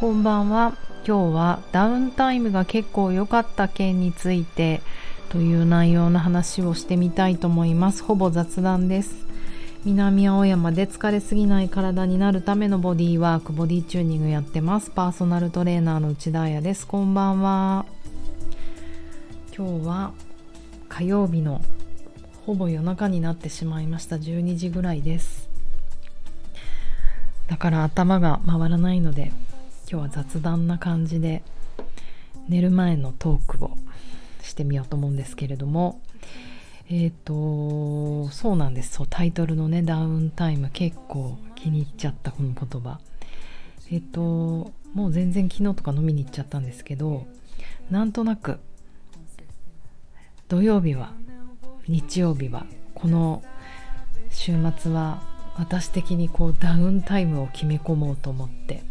こんばんは。今日はダウンタイムが結構良かった件についてという内容の話をしてみたいと思います。ほぼ雑談です。南青山で疲れすぎない体になるためのボディワークボディチューニングやってます。パーソナルトレーナーの内田彩です。こんばんは。今日は火曜日のほぼ夜中になってしまいました。12時ぐらいです。だから頭が回らないので今日は雑談な感じで寝る前のトークをしてみようと思うんですけれどもえっ、ー、とそうなんです。そうタイトルのねダウンタイム結構気に入っちゃったこの言葉。えっ、ー、ともう全然昨日とか飲みに行っちゃったんですけどなんとなく土曜日は日曜日はこの週末は私的にこうダウンタイムを決め込もうと思って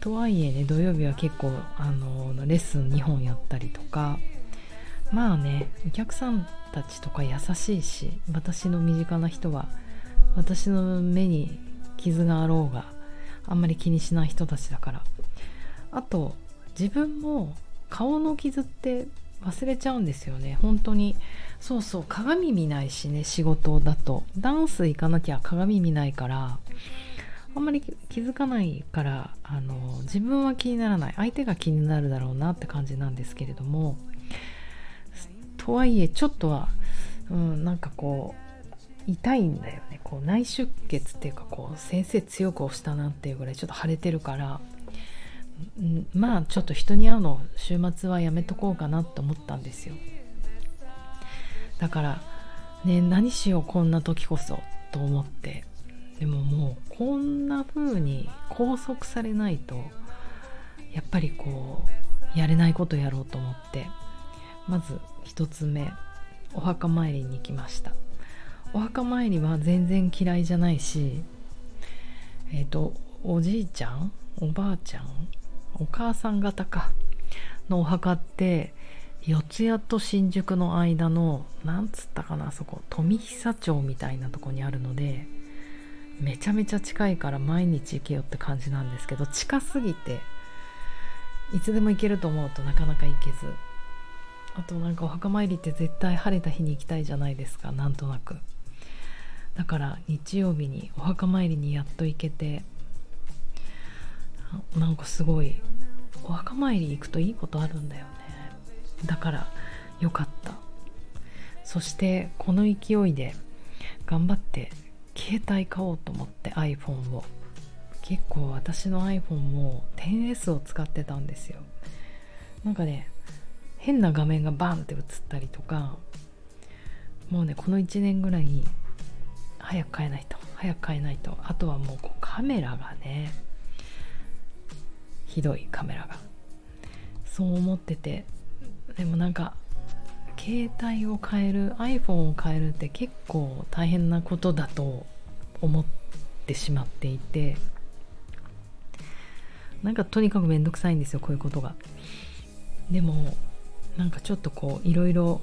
とはいえね土曜日は結構あのレッスン2本やったりとかまあねお客さんたちとか優しいし私の身近な人は私の目に傷があろうがあんまり気にしない人たちだから。あと自分も顔の傷って忘れちゃうんですよね。本当にそうそう鏡見ないしね仕事だと。ダンス行かなきゃ鏡見ないからあんまり気づかないからあの自分は気にならない。相手が気になるだろうなって感じなんですけれどもとはいえちょっとは、うん、なんかこう痛いんだよね。こう内出血っていうかこう先生強く押したなっていうぐらいちょっと腫れてるから、うん、まあちょっと人に会うの週末はやめとこうかなって思ったんですよ。だからね何しようこんな時こそと思って。でももうこんな風に拘束されないとやっぱりこうやれないことやろうと思ってまず1つ目お墓参りに行きました。お墓参りは全然嫌いじゃないしえっ、ー、とおじいちゃんおばあちゃんお母さん方かのお墓って四谷と新宿の間のなんつったかなそこ富久町みたいなとこにあるのでめちゃめちゃ近いから毎日行けよって感じなんですけど近すぎていつでも行けると思うとなかなか行けず。あとなんかお墓参りって絶対晴れた日に行きたいじゃないですかなんとなく。だから日曜日にお墓参りにやっと行けてなんかすごいお墓参り行くといいことあるんだよね。だからよかった。そしてこの勢いで頑張って携帯買おうと思って iPhone を。結構私の iPhone も 10S を使ってたんですよ。なんかね変な画面がバンって映ったりとかもうねこの1年ぐらい早く買えないと早く買えないと。あとはもうこうカメラがねひどいカメラが。そう思っててでもなんか携帯を変える iPhone を変えるって結構大変なことだと思ってしまっていてなんかとにかくめんどくさいんですよこういうことが。でもなんかちょっとこういろいろ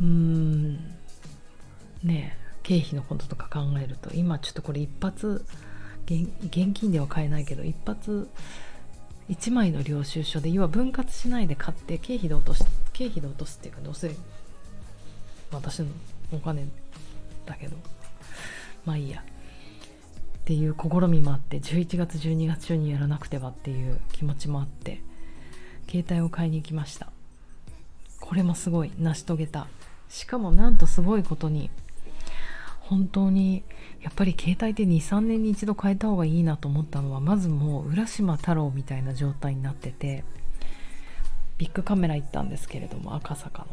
うーんね経費のこととか考えると今ちょっとこれ一発現金では買えないけど一発1枚の領収書で要は分割しないで買って経費で落とし経費で落とすっていうかどうせ私のお金だけどまあいいやっていう試みもあって11月12月中にやらなくてはっていう気持ちもあって携帯を買いに行きました。これもすごい成し遂げた。しかもなんとすごいことに本当にやっぱり携帯って23年に一度変えた方がいいなと思ったのはまずもう浦島太郎みたいな状態になっててビッグカメラ行ったんですけれども赤坂の。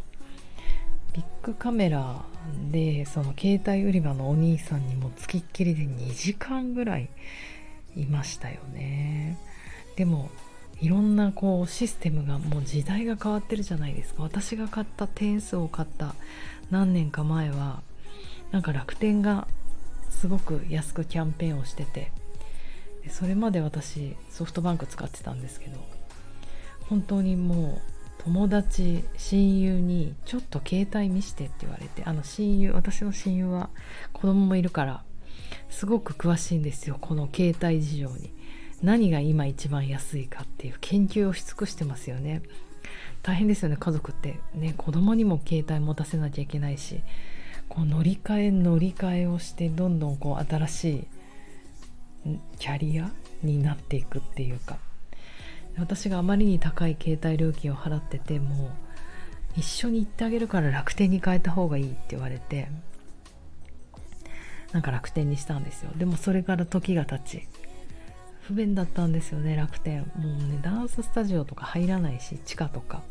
ビッグカメラでその携帯売り場のお兄さんにもつきっきりで2時間ぐらいいましたよね。でもいろんなこうシステムがもう時代が変わってるじゃないですか。私が買った点数を買った何年か前はなんか楽天がすごく安くキャンペーンをしててそれまで私ソフトバンク使ってたんですけど本当にもう友達親友にちょっと携帯見してって言われてあの親友私の親友は子供もいるからすごく詳しいんですよこの携帯事情に。何が今一番安いかっていう研究をし尽くしてますよね。大変ですよね家族って。ね子供にも携帯持たせなきゃいけないしこう乗り換え乗り換えをしてどんどんこう新しいキャリアになっていくっていうか。私があまりに高い携帯料金を払ってても一緒に行ってあげるから楽天に変えた方がいいって言われてなんか楽天にしたんですよ。でもそれから時が経ち不便だったんですよね楽天。もうねダンススタジオとか入らないし地下とか。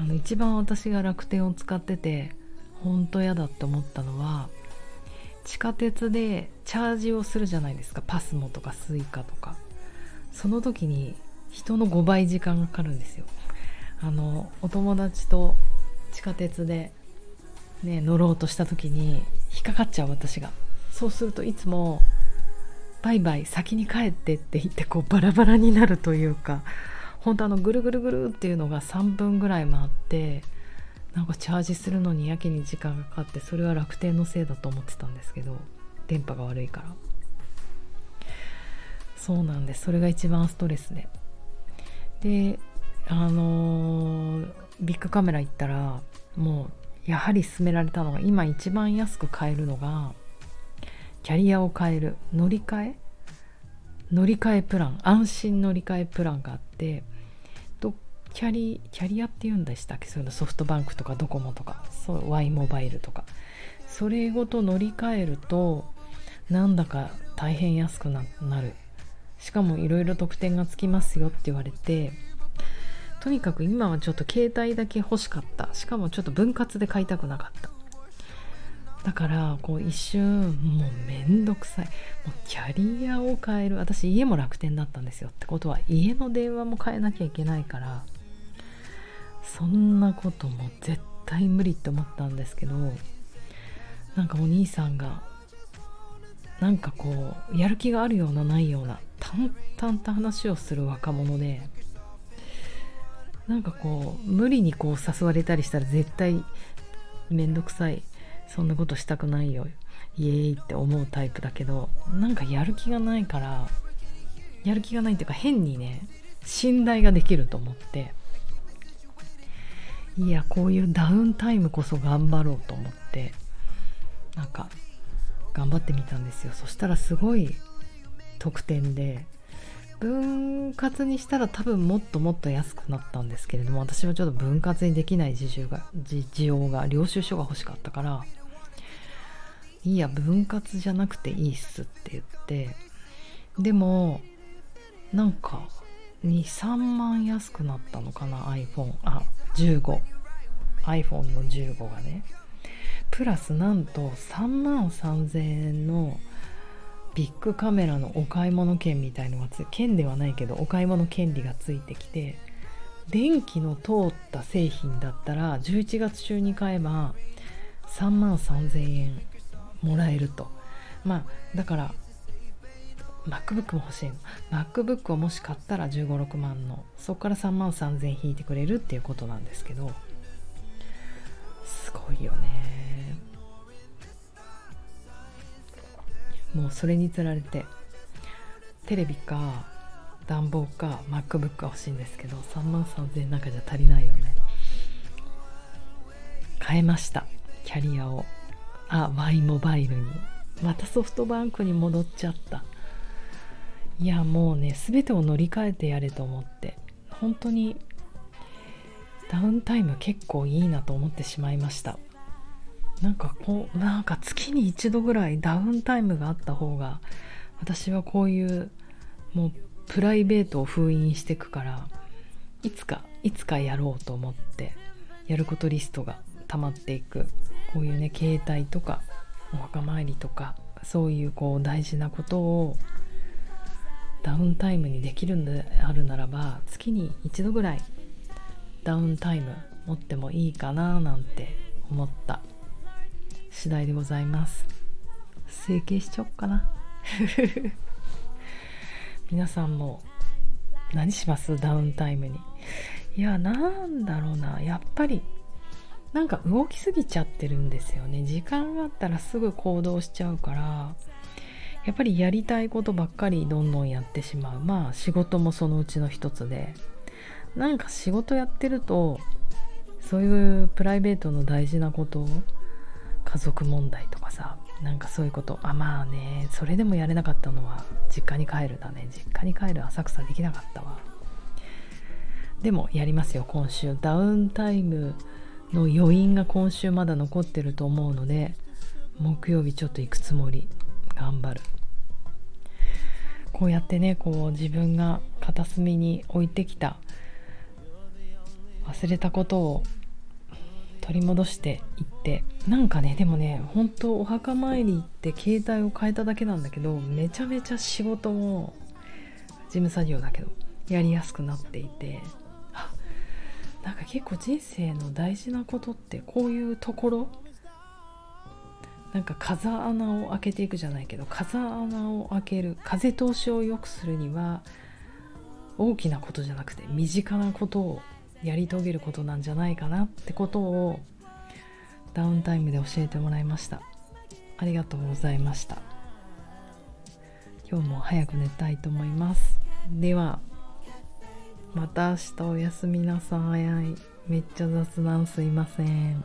あの一番私が楽天を使ってて本当嫌だって思ったのは地下鉄でチャージをするじゃないですか。パスモとかスイカとか。その時に人の5倍時間がかかるんですよ。あのお友達と地下鉄でね乗ろうとした時に引っかかっちゃう私が。そうするといつも「バイバイ先に帰って」って言ってこうバラバラになるというか本当あのぐるぐるぐるっていうのが3分ぐらい回ってなんかチャージするのにやけに時間がかかってそれは楽天のせいだと思ってたんですけど電波が悪いから。そうなんです。それが一番ストレスで。であのー、ビッグカメラ行ったらもうやはり勧められたのが今一番安く買えるのがキャリアを変える乗り換え？乗り換えプラン安心乗り換えプランがあってとキャリキャリアって言うんでしたっけ？そのソフトバンクとかドコモとかそう Y モバイルとか。それごと乗り換えるとなんだか大変安くなる。しかもいろいろ特典がつきますよって言われてとにかく今はちょっと携帯だけ欲しかった。しかもちょっと分割で買いたくなかった。だからこう一瞬もうめんどくさい。もうキャリアを変える。私家も楽天だったんですよってことは家の電話も変えなきゃいけないからそんなことも絶対無理って思ったんですけどなんかお兄さんがなんかこうやる気があるようなないような淡々と話をする若者でなんかこう無理にこう誘われたりしたら絶対めんどくさいそんなことしたくないよイエーイって思うタイプだけどなんかやる気がないからやる気がないっていうか変にね信頼ができると思っていやこういうダウンタイムこそ頑張ろうと思ってなんか頑張ってみたんですよ。そしたらすごい特典で分割にしたら多分もっともっと安くなったんですけれども私はちょっと分割にできない事情が事情が領収書が欲しかったからいいや分割じゃなくていいっすって言ってでもなんか23万安くなったのかな iPhone あ 15iPhone の15がね。プラスなんと3万3000円のビッグカメラのお買い物券みたいのがつ券ではないけどお買い物権利がついてきて電気の通った製品だったら11月中に買えば3万3000円もらえると。まあだから MacBook も欲しい MacBook をもし買ったら1 5 6万のそこから3万3000円引いてくれるっていうことなんですけどすごいよね。もうそれにつられてテレビか暖房か MacBook が欲しいんですけど3万3000円なんかじゃ足りないよね。変えました。キャリアを。あ Y モバイルに。またソフトバンクに戻っちゃった。いやもうね全てを乗り換えてやれと思って。本当にダウンタイム結構いいなと思ってしまいました。なんかこうなんか月に一度ぐらいダウンタイムがあった方が私はこういうもうプライベートを封印してくからいつかいつかやろうと思ってやることリストが溜まっていく。こういうね携帯とかお墓参りとかそういうこう大事なことをダウンタイムにできるんであるならば月に一度ぐらいダウンタイム持ってもいいかななんて思った。次第でございます。整形しちゃおっかな。皆さんも何します？ダウンタイムに。いやなんだろうな。やっぱりなんか動きすぎちゃってるんですよね。時間があったらすぐ行動しちゃうからやっぱりやりたいことばっかりどんどんやってしまう。まあ仕事もそのうちの一つで。なんか仕事やってるとそういうプライベートの大事なこと家族問題とかさなんかそういうこと。あまあねそれでもやれなかったのは実家に帰るだね。実家に帰る浅草できなかったわ。でもやりますよ今週。ダウンタイムの余韻が今週まだ残ってると思うので木曜日ちょっと行くつもり。頑張る。こうやってねこう自分が片隅に置いてきた忘れたことを取り戻していってなんかねでもね本当お墓参り行って携帯を変えただけなんだけどめちゃめちゃ仕事も事務作業だけどやりやすくなっていてあなんか結構人生の大事なことってこういうところなんか風穴を開けていくじゃないけど風穴を開ける風通しを良くするには大きなことじゃなくて身近なことをやり遂げることなんじゃないかなってことをダウンタイムで教えてもらいました。ありがとうございました。今日も早く寝たいと思います。ではまた明日おやすみなさい。めっちゃ雑談すいません。